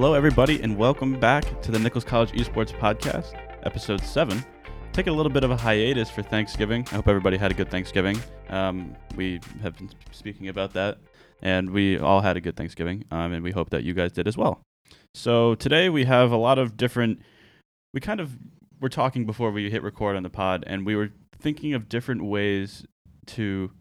Hello, everybody, and welcome back to the Nichols College Esports Podcast, episode seven. Taking a little bit of a hiatus for Thanksgiving. I hope everybody had a good Thanksgiving. Um, we have been speaking about that, and we all had a good Thanksgiving, um, and we hope that you guys did as well. So today we have a lot of different. We kind of were talking before we hit record on the pod, and we were thinking of different ways to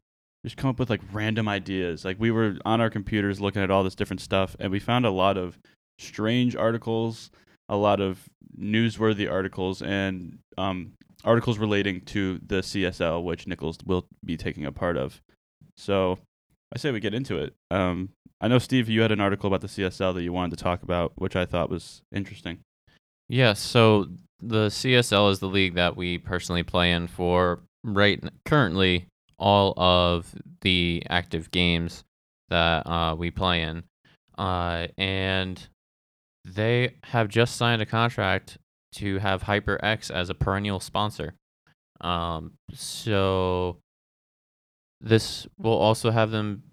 just come up with like random ideas. Like we were on our computers looking at all this different stuff, and we found a lot of strange articles, a lot of newsworthy articles, and um, articles relating to the CSL, which Nichols will be taking a part of. So I say we get into it. Um, I know Steve, you had an article about the CSL that you wanted to talk about, which I thought was interesting. Yeah, so the CSL is the league that we personally play in for right currently all of the active games that uh, we play in. Uh, and they have just signed a contract to have HyperX as a perennial sponsor. Um, so this will also have them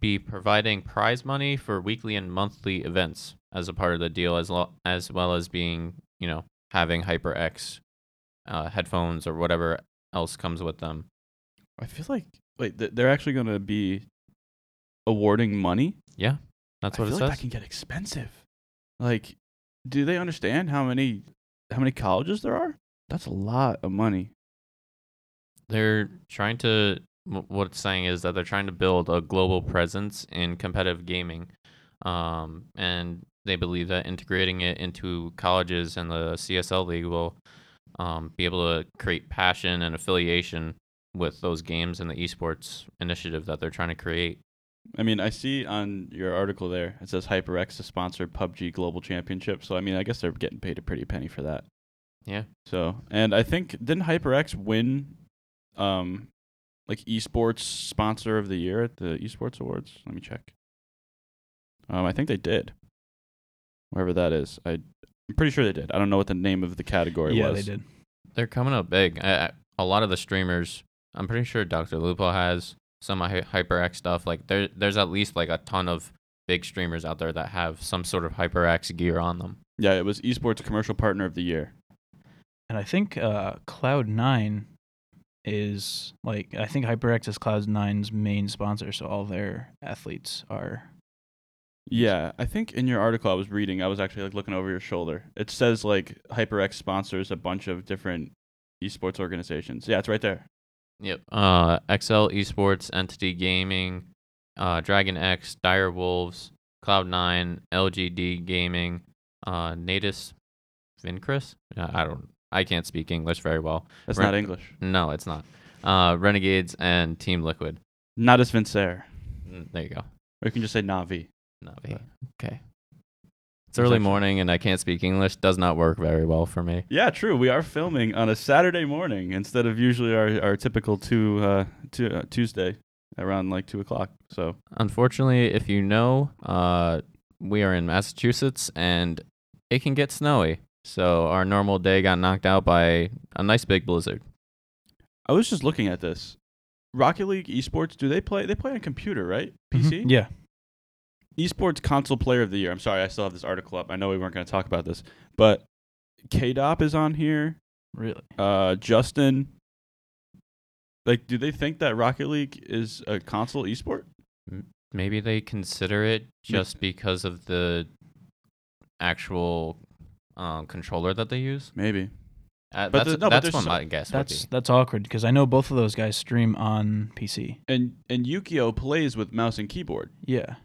be providing prize money for weekly and monthly events as a part of the deal, as lo- as well as being, you know, having HyperX uh, headphones or whatever else comes with them. I feel like wait, th- they're actually going to be awarding money. Yeah, that's I what it feel says. like that can get expensive. Like, do they understand how many how many colleges there are? That's a lot of money. they're trying to wh- what it's saying is that they're trying to build a global presence in competitive gaming um, and they believe that integrating it into colleges and the csl league will um, be able to create passion and affiliation with those games and the esports initiative that they're trying to create I mean, I see on your article there it says HyperX to sponsor PUBG Global Championship. So I mean, I guess they're getting paid a pretty penny for that. yeah So, and I think didn't HyperX win um like esports sponsor of the year at the esports awards? Let me check. Um I think they did. Wherever that is. I I'm pretty sure they did. I don't know what the name of the category yeah, was. Yeah, they did. they're coming up big I, I, a lot of the streamers i'm pretty sure dr lupo has some Hy- hyperx stuff like there there's at least like a ton of big streamers out there that have some sort of hyperx gear on them Yeah, it was esports commercial partner of the year. And I think uh, Cloud Nine is like I think HyperX is Cloud Nine's main sponsor, so all their athletes are. Yeah, I think in your article I was reading, I was actually like looking over your shoulder. It says like HyperX sponsors a bunch of different esports organizations. Yeah, it's right there. Yep. Uh, XL Esports, Entity Gaming, uh, Dragon X, Dire Wolves, Cloud9, LGD Gaming, uh, Natus Vincris. I don't. I can't speak English very well. That's Right. not English. No, it's not. Uh, Renegades and Team Liquid. Not as Vincer. Mm, There you go. Or you can just say Navi. Navi. Okay. It's early morning and I can't speak English. Does not work very well for me. Yeah, true. We are filming on a Saturday morning instead of usually our, our typical two, uh, two, uh, Tuesday around like two o'clock. So Unfortunately, if you know, uh, we are in Massachusetts and it can get snowy. So our normal day got knocked out by a nice big blizzard. I was just looking at this. Rocket League esports, do they play? They play on computer, right? PC. Mhm. Yeah. Esports console player of the year. I'm sorry, I still have this article up. I know we weren't going to talk about this, but Kaydop is on here. Really. Uh, Justin. Like, do they think that Rocket League is a console esport? Maybe they consider it just because of the actual um, controller that they use. Maybe. Uh, But that's the- no, that's there's what some- my guess That's would that's awkward because I know both of those guys stream on PC. And and Yukeo plays with mouse and keyboard. Yeah.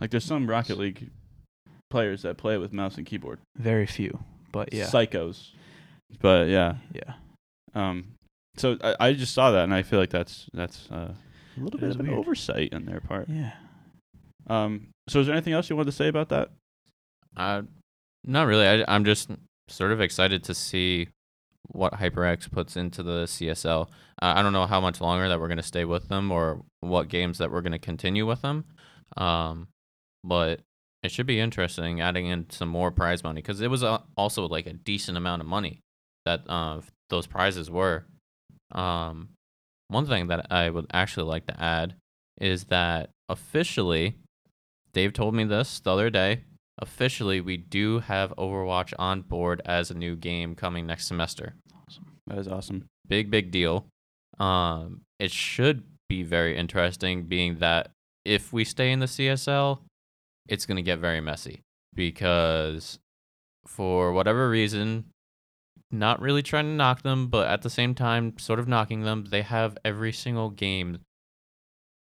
Like, there's some Rocket League players that play with mouse and keyboard. Very few, but yeah. Psychos. But yeah. yeah. Um. So I, I just saw that and I feel like that's that's uh, a little bit is of an oversight on their part. Yeah. Um. So is there anything else you wanted to say about that? be. Uh, not really. I, I'm just sort of excited to see what HyperX puts into the CSL. Uh, I don't know how much longer that we're going to stay with them or what games that we're going to continue with them. Um, but it should be interesting adding in some more prize money because it was uh, also like a decent amount of money that uh, those prizes were. Um, one thing that I would actually like to add is that officially, Dave told me this the other day. officially we do have Overwatch on board as a new game coming next semester. Awesome. That is awesome. Big big deal. Um, it should be very interesting, being that if we stay in the CSL, it's gonna get very messy because for whatever reason, not really trying to knock them, but at the same time, sort of knocking them, they have every single game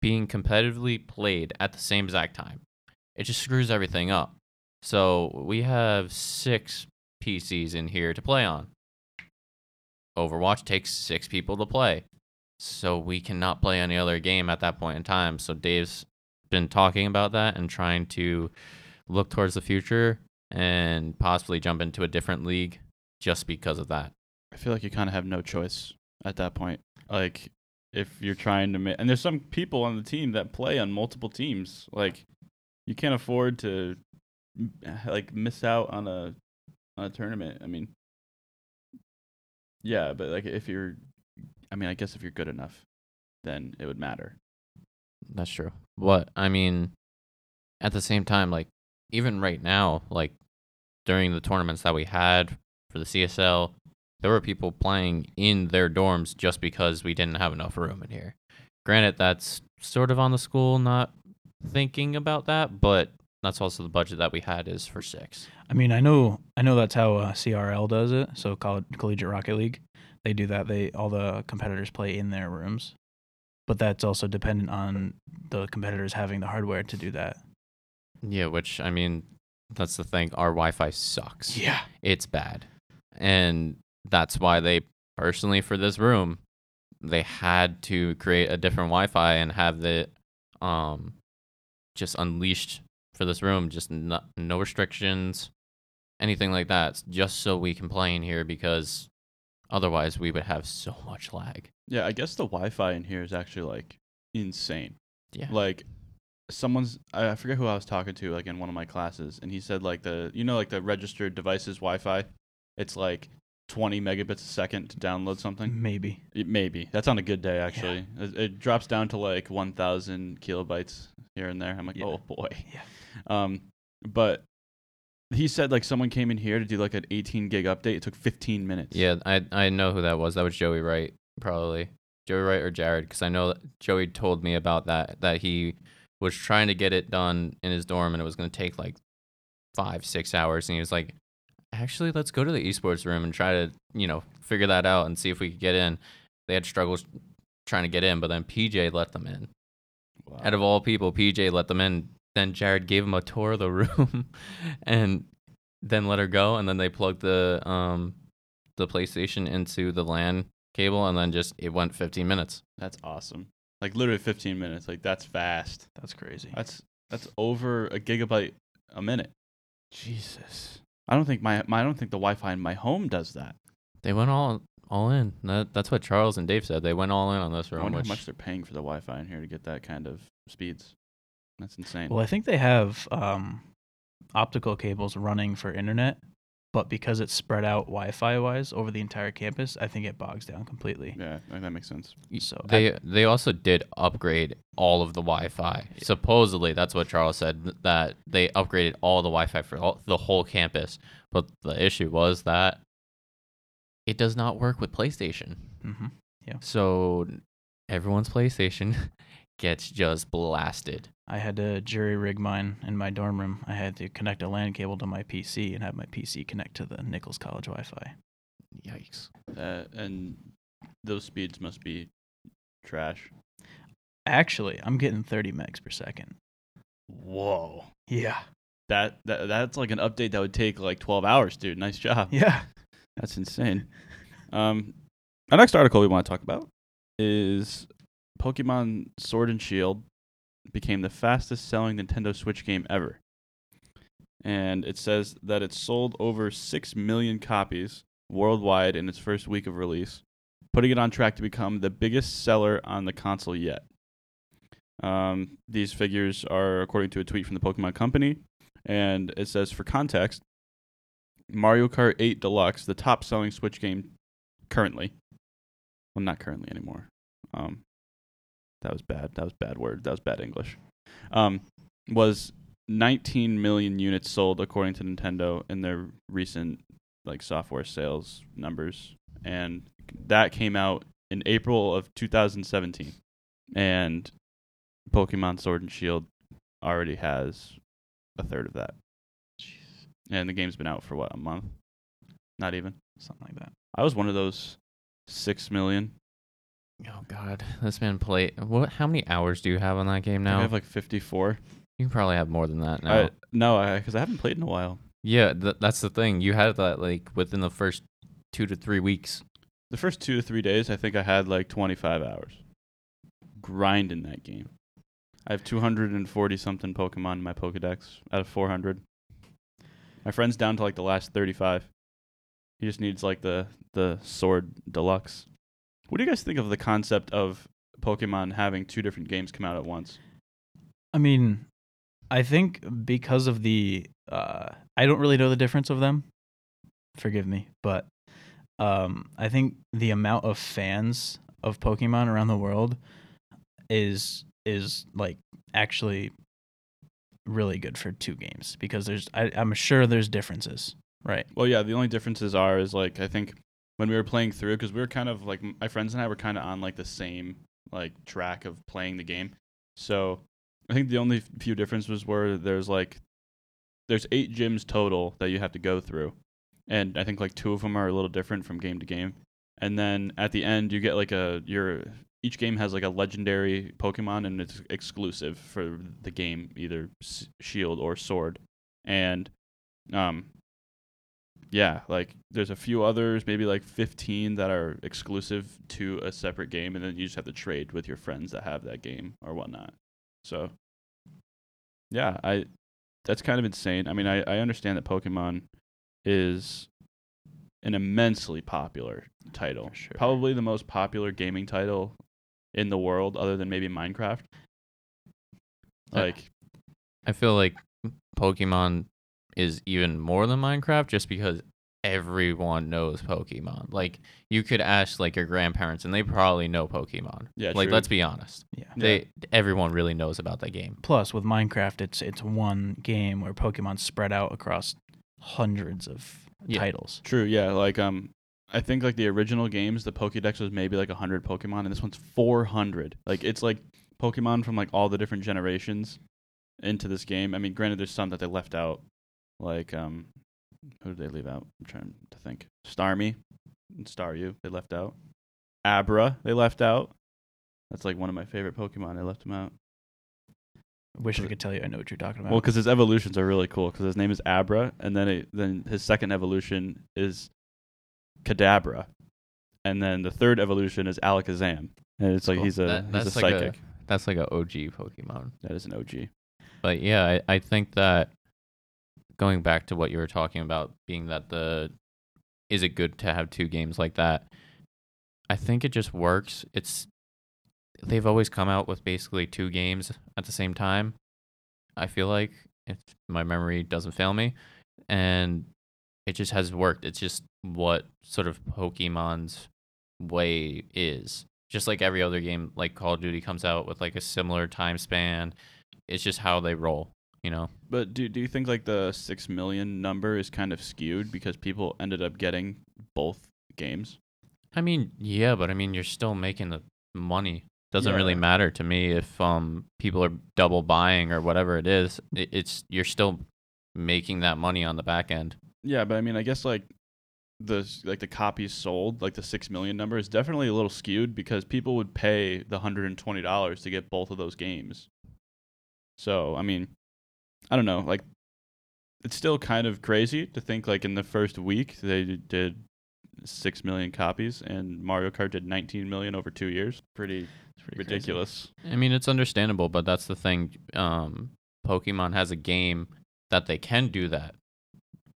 being competitively played at the same exact time. It just screws everything up. So we have six PCs in here to play on. Overwatch takes six people to play. So we cannot play any other game at that point in time. So Dave's been talking about that and trying to look towards the future and possibly jump into a different league just because of that. I feel like you kind of have no choice at that point. Like if you're trying to make, and there's some people on the team that play on multiple teams. Like you can't afford to like miss out on a on a tournament. I mean, yeah, but like if you're, I mean, I guess if you're good enough, then it would matter. That's true. But I mean, at the same time, like even right now, like during the tournaments that we had for the CSL, there were people playing in their dorms just because we didn't have enough room in here. Granted, that's sort of on the school not thinking about that, but that's also the budget that we had is for six. I mean, I know, I know that's how uh, CRL does it. So Coll- Collegiate Rocket League, they do that. They all the competitors play in their rooms, but that's also dependent on the competitors having the hardware to do that. Yeah, which I mean, that's the thing. Our Wi-Fi sucks. Yeah, it's bad. And that's why they personally for this room they had to create a different Wi-Fi and have the um just unleashed for this room just no, no restrictions anything like that just so we can play in here because otherwise we would have so much lag. Yeah, I guess the Wi-Fi in here is actually like insane. Yeah. Like someone's I I forget who I was talking to like in one of my classes and he said like the you know like the registered devices Wi-Fi it's like 20 megabits a second to download something. maybe. It, maybe. That's on a good day actually. It, it drops down to like 1000 kilobytes here and there. I'm like, Yeah. "Oh boy." Yeah. Um but he said like someone came in here to do like an 18 gig update. It took 15 minutes. Yeah, I I know who that was. That was Joey Wright, probably Joey Wright or Jared, because I know that Joey told me about that. That he was trying to get it done in his dorm, and it was going to take like five six hours. And he was like, "Actually, let's go to the esports room and try to you know figure that out and see if we could get in." They had struggles trying to get in, but then PJ let them in. Wow. Out of all people, PJ let them in. Then Jared gave him a tour of the room, and then let her go. And then they plugged the um the PlayStation into the LAN cable, and then just it went 15 minutes. That's awesome. Like literally 15 minutes. Like that's fast. That's crazy. That's that's over a gigabyte a minute. Jesus. I don't think my, my I don't think the Wi-Fi in my home does that. They went all all in. That, that's what Charles and Dave said. They went all in on this room. I wonder Which how much they're paying for the Wi-Fi in here to get that kind of speeds. That's insane. Well, I think they have um, optical cables running for internet, but because it's spread out Wi-Fi wise over the entire campus, I think it bogs down completely. yeah, that makes sense. So they they also did upgrade all of the Wi-Fi. Supposedly, that's what Charles said that they upgraded all the Wi-Fi for all, the whole campus. But the issue was that it does not work with PlayStation. hmm So everyone's PlayStation gets just blasted. I had to jury rig mine in my dorm room. I had to connect a LAN cable to my PC and have my PC connect to the Nichols College Wi-Fi. Yikes. Uh, and those speeds must be trash. Actually, I'm getting 30 megs per second. Whoa. Yeah. That, that that's like an update that would take like 12 hours, dude. Nice job. Yeah. That's insane. Um, our next article we want to talk about is Pokemon Sword and Shield became the fastest selling Nintendo Switch game ever. And it says that it sold over 6 million copies worldwide in its first week of release, putting it on track to become the biggest seller on the console yet. Um, these figures are according to a tweet from the Pokemon Company, and it says for context, Mario Kart 8 Deluxe, the top selling Switch game currently. Well, not currently anymore. Um, that was bad. That was bad word. That was bad English. Um, was 19 million units sold according to Nintendo in their recent like software sales numbers, and that came out in April of 2017, and Pokemon Sword and Shield already has a third of that, Jeez. and the game's been out for what a month, not even. Something like that. I was one of those six million. Oh God, this man play. What? How many hours do you have on that game now? I have like 54. you probably have more than that now. I, no, because I haven't played in a while. yeah, th- that's the thing. You had that like within the first two to three weeks. The first two to three days, I think I had like 25 hours grinding that game. I have 240 something Pokemon in my Pokedex out of 400. My friend's down to like the last 35. He just needs like the the Sword Deluxe. What do you guys think of the concept of Pokemon having two different games come out at once? I mean, I think because of the uh I don't really know the difference of them. Forgive me, but um I think the amount of fans of Pokemon around the world is is like actually really good for two games because there's I, I'm sure there's differences, right? Well, yeah, the only differences are is like I think when we were playing through because we were kind of like my friends and I were kind of on like the same like track of playing the game. So I think the only few differences were there's like there's eight gyms total that you have to go through, and I think like two of them are a little different from game to game. And then at the end you get like a your each game has like a legendary Pokemon and it's exclusive for the game, either Shield or Sword. And um yeah, like there's a few others, maybe like 15 that are exclusive to a separate game, and then you just have to trade with your friends that have that game or whatnot. So, yeah, I that's kind of insane. I mean, I, I understand that Pokemon is an immensely popular title, sure. probably the most popular gaming title in the world, other than maybe Minecraft. Like, I feel like Pokemon is even more than Minecraft just because everyone knows Pokemon. Like you could ask like your grandparents and they probably know Pokemon. Yeah, Like true. let's be honest. Yeah. Yeah. They everyone really knows about that game. Plus, with Minecraft, it's it's one game where Pokemon spread out across hundreds of Yeah. titles. True, yeah. Like um I think like the original games, the Pokédex was maybe like 100 Pokemon and this one's 400. Like it's like Pokemon from like all the different generations into this game. I mean, granted there's some that they left out. Like um who did they leave out? I'm trying to think. Starmie and Staryu, they left out. Abra, they left out. That's like one of my favorite Pokemon. They left him out. I wish I could tell you I know what you're talking about. Well, because his evolutions are really cool. Because his name is Abra, and then it, then his second evolution is Kadabra, and then the third evolution is Alakazam, and it's like Cool. he's a That- he's a that's like a- psychic. That's like an OG Pokemon. that is an OG. But yeah, I, I think that going back to what you were talking about, being that the is it good to have two games like that? I think it just works. It's they've always come out with basically two games at the same time. I feel like if my memory doesn't fail me, and it just has worked. It's just what sort of Pokemon's way is. Just like every other game, like Call of Duty comes out with like a similar time span. It's just how they roll, you know. But do do you think like the six million number is kind of skewed because people ended up getting both games? I mean, yeah, but I mean, you're still making the money. Doesn't really matter to me if um people are double buying or whatever it is. It, it's you're still making that money on the back end. Yeah, but I mean, I guess like the like the copies sold, like the six million number, is definitely a little skewed because people would pay the hundred and twenty dollars to get both of those games. So I mean, I don't know, like it's still kind of crazy to think like in the first week they did six million copies and Mario Kart did nineteen million over two years. Pretty It's pretty crazy. ridiculous. I mean, it's understandable, but that's the thing. Um, Pokemon has a game that they can do that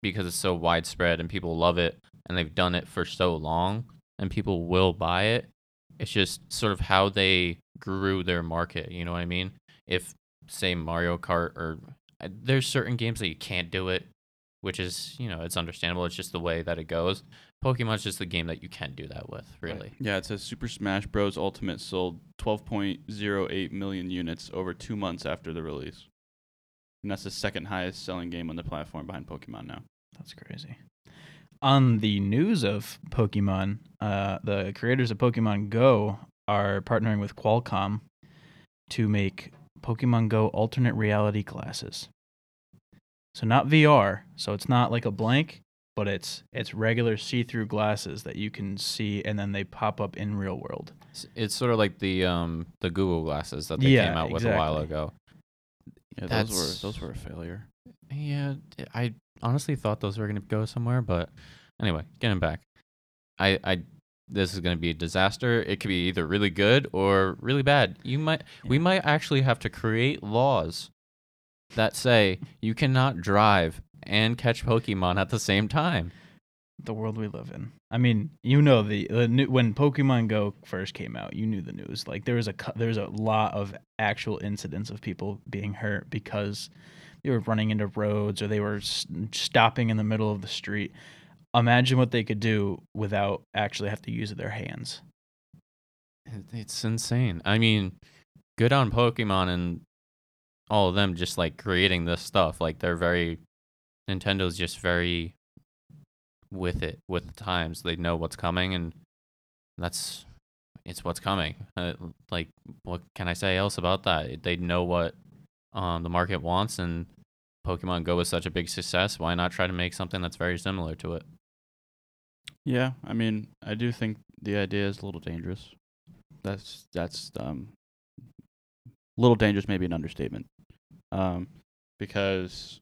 because it's so widespread and people love it, and they've done it for so long, and people will buy it. It's just sort of how they grew their market. You know what I mean? If say Mario Kart or there's certain games that you can't do it, which is you know it's understandable. It's just the way that it goes. Pokemon's just the game that you can do that with, really. Yeah, it says Super Smash Bros. Ultimate sold 12.08 million units over two months after the release. and that's the second highest selling game on the platform behind Pokemon now. That's crazy. On the news of Pokemon, uh, the creators of Pokemon Go are partnering with Qualcomm to make Pokemon Go alternate reality glasses. So not VR, so it's not like a blank, but it's it's regular see-through glasses that you can see and then they pop up in real world. It's, it's sort of like the um the Google glasses that they Yeah, came out with a while ago. Yeah, That's- those were those were a failure. Yeah, I honestly thought those were gonna go somewhere, but anyway, getting back, I I this is gonna be a disaster. It could be either really good or really bad. You might we might actually have to create laws that say you cannot drive and catch Pokemon at the same time. The world we live in. I mean, you know the, the new, when Pokemon Go first came out, you knew the news. Like there was a there was a lot of actual incidents of people being hurt because they were running into roads or they were s- stopping in the middle of the street. Imagine what they could do without actually have to use their hands. It's insane. I mean, good on Pokemon and all of them just like creating this stuff. Like they're very Nintendo's just very with it with the times. They know what's coming and that's it's what's coming. Uh, like what can I say else about that? They know what um the market wants and Pokemon Go was such a big success. Why not try to make something that's very similar to it? Yeah, I mean, I do think the idea is a little dangerous. That's that's um, little dangerous, maybe an understatement. Um, because,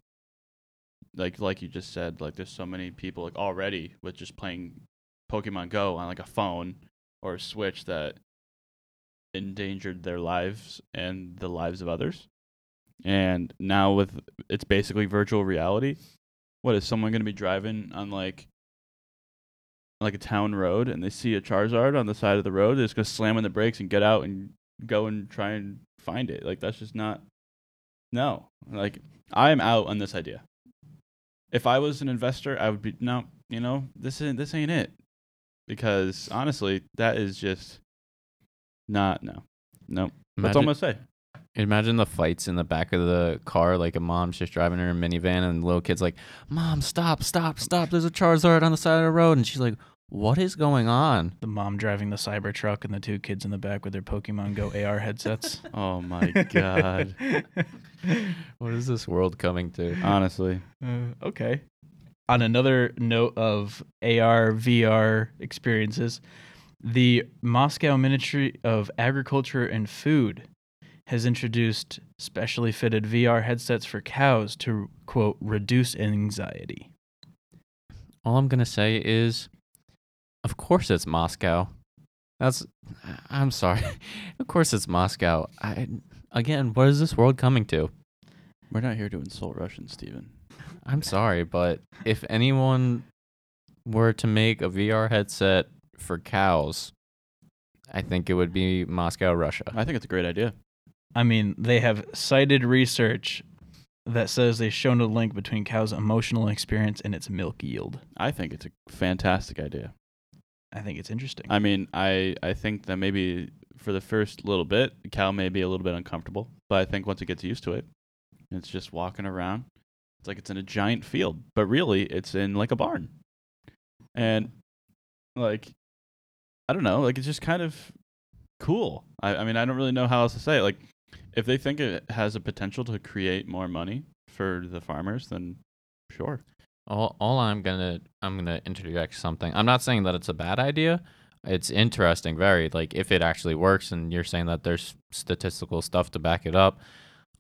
like like you just said, like there's so many people like already with just playing Pokemon Go on like a phone or a Switch that endangered their lives and the lives of others. And now with it's basically virtual reality. What is someone going to be driving on like like a town road and they see a Charizard on the side of the road, they're just gonna slam on the brakes and get out and go and try and find it. Like that's just not no. Like I am out on this idea. If I was an investor, I would be no, you know, this isn't this ain't it. Because honestly, that is just not no. Nope. That's all I'm Imagine- gonna say. Imagine the fights in the back of the car, like a mom's just driving her minivan, and the little kid's like, "Mom, stop, stop, stop! There's a Charizard on the side of the road," and she's like, "What is going on?" The mom driving the Cybertruck and the two kids in the back with their Pokemon Go AR headsets. Oh my god. What is this world coming to? Honestly. Uh, okay. On another note of AR, VR experiences, the Moscow Ministry of Agriculture and Food has introduced specially fitted VR headsets for cows to, quote, reduce anxiety. All I'm gonna say is, of course it's Moscow. That's, I'm sorry, of course it's Moscow. I, again, what is this world coming to? We're not here to insult Russians, Steven. I'm sorry, but if anyone were to make a VR headset for cows, I think it would be Moscow, Russia. I think it's a great idea. I mean, they have cited research that says they've shown a link between cows' emotional experience and its milk yield. I think it's a fantastic idea. I think it's interesting. I mean, I I think that maybe for the first little bit, cow may be a little bit uncomfortable, but I think once it gets used to it, it's just walking around. It's like it's in a giant field, but really it's in like a barn. And like I don't know, like it's just kind of cool. I, I mean, I don't really know how else to say it. Like if they think it has a potential to create more money for the farmers, then sure. All, all I'm gonna I'm gonna interject something. I'm not saying that it's a bad idea. It's interesting, very like if it actually works, and you're saying that there's statistical stuff to back it up.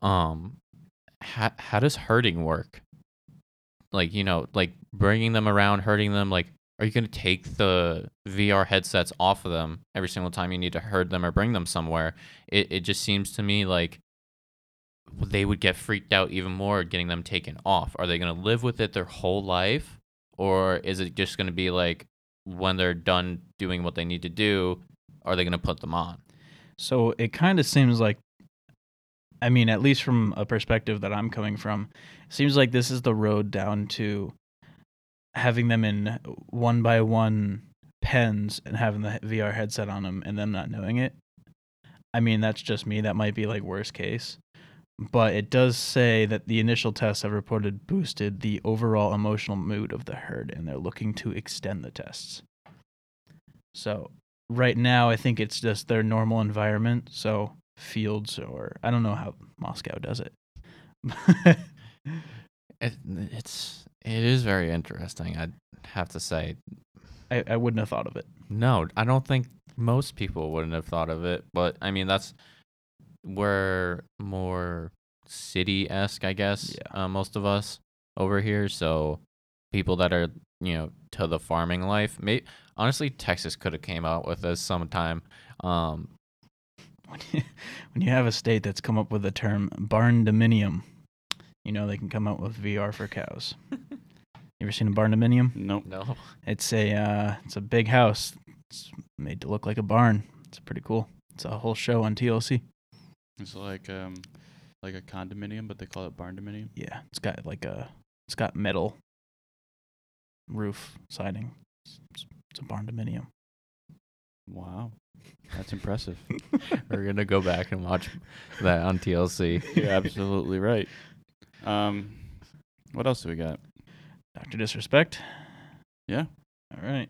Um, how how does herding work? Like you know, like bringing them around, herding them. Like, are you gonna take the VR headsets off of them every single time you need to herd them or bring them somewhere? It it just seems to me like they would get freaked out even more getting them taken off. Are they going to live with it their whole life? Or is it just going to be like when they're done doing what they need to do, are they going to put them on? So it kind of seems like, I mean, at least from a perspective that I'm coming from, seems like this is the road down to having them in one by one pens and having the VR headset on them and them not knowing it. I mean, that's just me. That might be like worst case. But it does say that the initial tests have reported boosted the overall emotional mood of the herd, and they're looking to extend the tests. So right now, I think it's just their normal environment. So fields, or I don't know how Moscow does it. It, it's it is very interesting. I'd have to say, I, I wouldn't have thought of it. no, I don't think most people wouldn't have thought of it. But I mean, that's we're more city esque, I guess. Yeah. Uh, most of us over here, so people that are you know to the farming life. May honestly, Texas could have came out with this sometime. Um, When you, when you have a state that's come up with the term barn dominium, you know they can come out with VR for cows. you ever seen a barn dominium? Nope. no, It's a uh, it's a big house. It's made to look like a barn. It's pretty cool. It's a whole show on TLC. It's like um, like a condominium, but they call it barn dominium. Yeah, it's got like a it's got metal roof siding. It's, it's- a barn dominium. Wow, that's impressive. we're gonna go back and watch that on TLC. You're absolutely right. Um, what else do we got? Doctor Disrespect. Yeah. All right.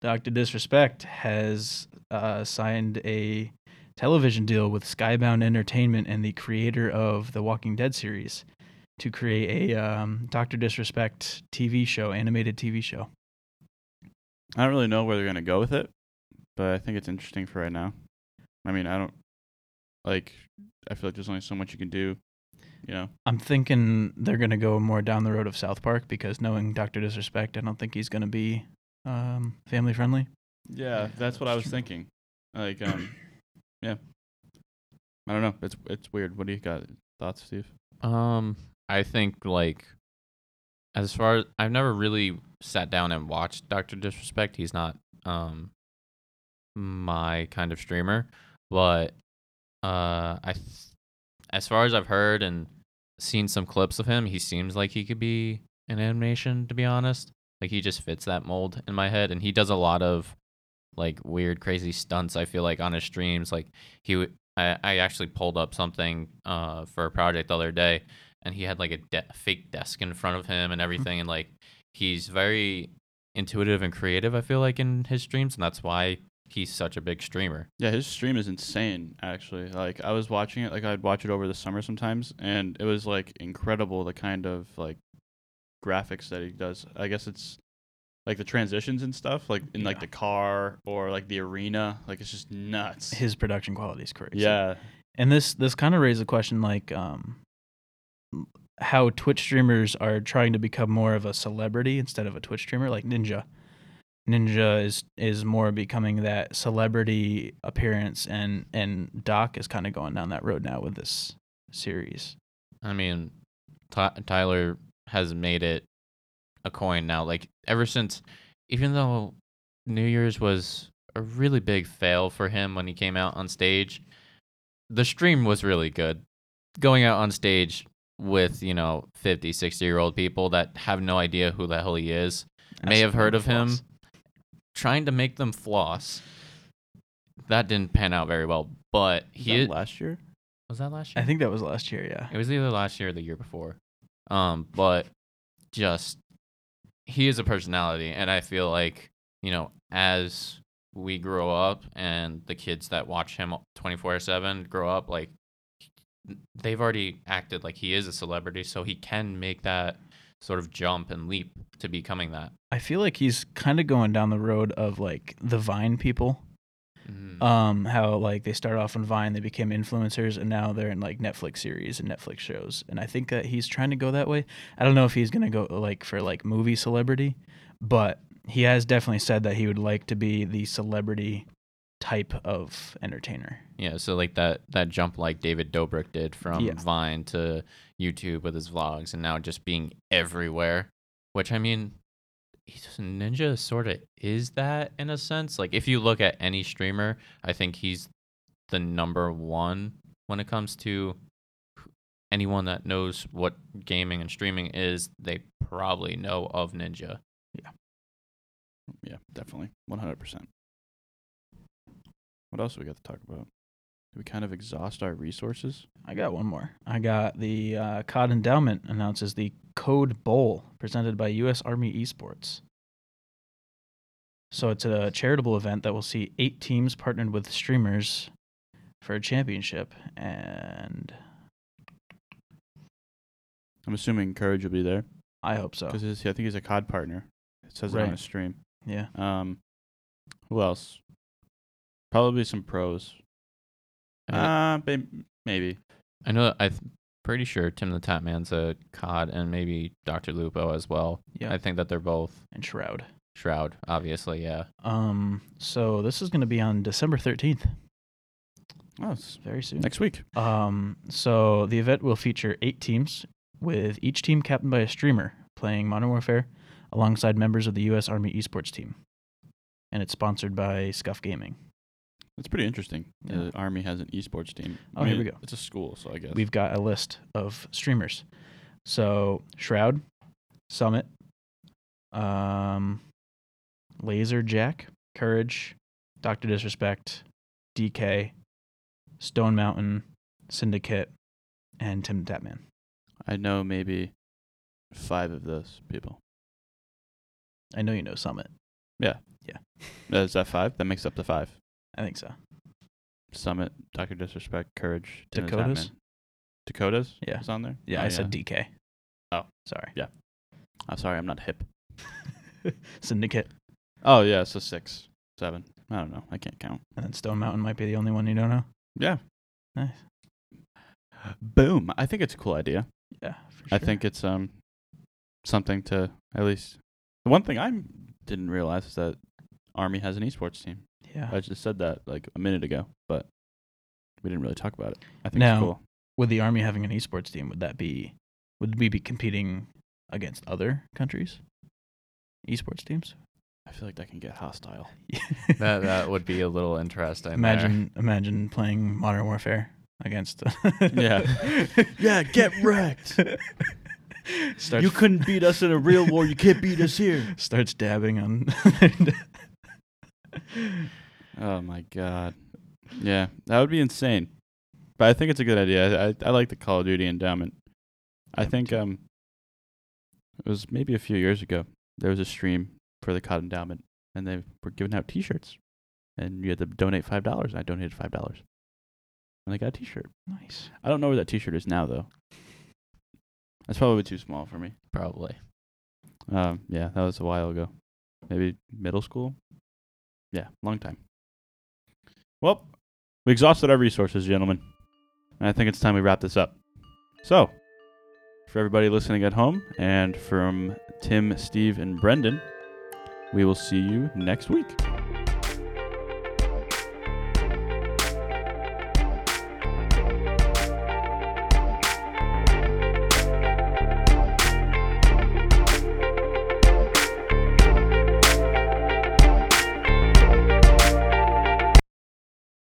Doctor Disrespect has uh, signed a television deal with Skybound Entertainment and the creator of the Walking Dead series to create a um, Doctor Disrespect TV show, animated TV show. I don't really know where they're gonna go with it, but I think it's interesting for right now. I mean, I don't like. I feel like there's only so much you can do. You know. I'm thinking they're gonna go more down the road of South Park because knowing Doctor Disrespect, I don't think he's gonna be um, family friendly. Yeah, that's what I was thinking. Like, um, yeah. I don't know. It's it's weird. What do you got? Thoughts, Steve? Um, I think like as far as I've never really sat down and watched Doctor Disrespect. He's not um my kind of streamer, but uh, I th- as far as I've heard and seen some clips of him, he seems like he could be an animation. To be honest, like he just fits that mold in my head, and he does a lot of like weird, crazy stunts. I feel like on his streams, like he would. I, I actually pulled up something uh for a project the other day, and he had like a de- fake desk in front of him and everything, and like he's very intuitive and creative. I feel like in his streams, and that's why he's such a big streamer. Yeah, his stream is insane. Actually, like I was watching it. Like I'd watch it over the summer sometimes, and it was like incredible the kind of like graphics that he does. I guess it's like the transitions and stuff, like in like the car or like the arena. Like it's just nuts. His production quality is crazy. yeah, and this this kind of raises a question like um how twitch streamers are trying to become more of a celebrity instead of a twitch streamer like ninja ninja is is more becoming that celebrity appearance and and doc is kind of going down that road now with this series I mean, Ty- Tyler has made it a coin now. Like ever since, even though New Year's was a really big fail for him when he came out on stage, the stream was really good. Going out on stage with, you know, 50, 60 year old people that have no idea who the hell he is, may have heard of him, floss. trying to make them floss. That didn't pan out very well, but Was he that last year. was that last year. i think that was last year yeah It was either last year or the year before. Um, but just he is a personality, and I feel like you know as we grow up and the kids that watch him 24 7 grow up like they've already acted like he is a celebrity so he can make that sort of jump and leap to becoming that. I feel like he's kind of going down the road of like the vine people Mhm. um how like they started off on vine they became influencers and now they're in like netflix series and netflix shows and i think that he's trying to go that way i don't know if he's gonna go like for like movie celebrity but he has definitely said that he would like to be the celebrity type of entertainer Yeah, so like that that jump like David Dobrik did from Yeah. Vine to YouTube with his vlogs and now just being everywhere, which I mean he's Ninja sort of is that in a sense. Like if you look at any streamer, I think he's the number 1 when it comes to anyone that knows what gaming and streaming is, they probably know of Ninja. Yeah, Yeah, definitely, one hundred percent. What else we got to talk about? Did we kind of exhaust our resources? I got one more. I got the uh, COD Endowment announces the Code Bowl presented by U.S. Army Esports. So it's a charitable event that will see eight teams partnered with streamers for a championship, and I'm assuming Courage will be there I hope so. because I think he's a COD partner. It says it on Right. his stream. Yeah, Um, who else? Probably some pros. Uh, maybe. I know. I'm pretty sure Tim the Tatman's a COD, and maybe Doctor Lupo as well. yeah, I think that they're both and Shroud. Shroud, obviously. Yeah. Um, so this is going to be on December thirteenth, Oh, it's very soon. next week. Um, so the event will feature eight teams, with each team captained by a streamer playing Modern Warfare alongside members of the U.S. Army esports team. And it's sponsored by Scuff Gaming. That's pretty interesting. Yeah. The Army has an esports team. Oh, here we go. It's a school, so I guess. We've got a list of streamers. So Shroud, Summit, um, Laser Jack, Courage, Doctor Disrespect, DK, Stone Mountain, Syndicate, and Tim the Tatman. I know maybe five of those people. I know you know Summit. Yeah. Yeah. Is that five? That makes up to five. I think so. Summit, Doctor Disrespect, Courage, Tim Dakotaz? Dakotaz. Yeah. is on there. Yeah, Oh, I said DK. Oh. sorry. Yeah, I'm sorry, I'm not hip. Syndicate, Oh yeah, so six, seven. I don't know. I can't count. and then Stone Mountain might be the only one you don't know. Yeah. Nice. Boom. I think it's a cool idea. Yeah, for I think it's um something to at least. The one thing I didn't realize is that Army has an esports team. Yeah. I just said that like a minute ago, but we didn't really talk about it. I think Now- it's cool. With the army having an esports team, would that be? Would we be competing against other countries? Esports teams. I feel like that can get hostile. That that would be a little interesting. there. imagine, imagine playing Modern Warfare against. Yeah. Yeah, get wrecked. starts, couldn't beat us in a real war. You can't beat us here. starts dabbing on. Oh my god. Yeah, that would be insane. But I think it's a good idea. I I, I like the Call of Duty endowment. I think um it was maybe a few years ago. There was a stream for the COD endowment and they were giving out t-shirts. And you had to donate $5 and I donated $5. And I got a t-shirt. nice. I don't know where that t-shirt is now though. That's probably too small for me. probably. Um yeah, that was a while ago. Maybe middle school? Yeah, long time. Well, we exhausted our resources, gentlemen. And I think it's time we wrap this up. So, for everybody listening at home and from Tim, Steve, and Brendan, we will see you next week.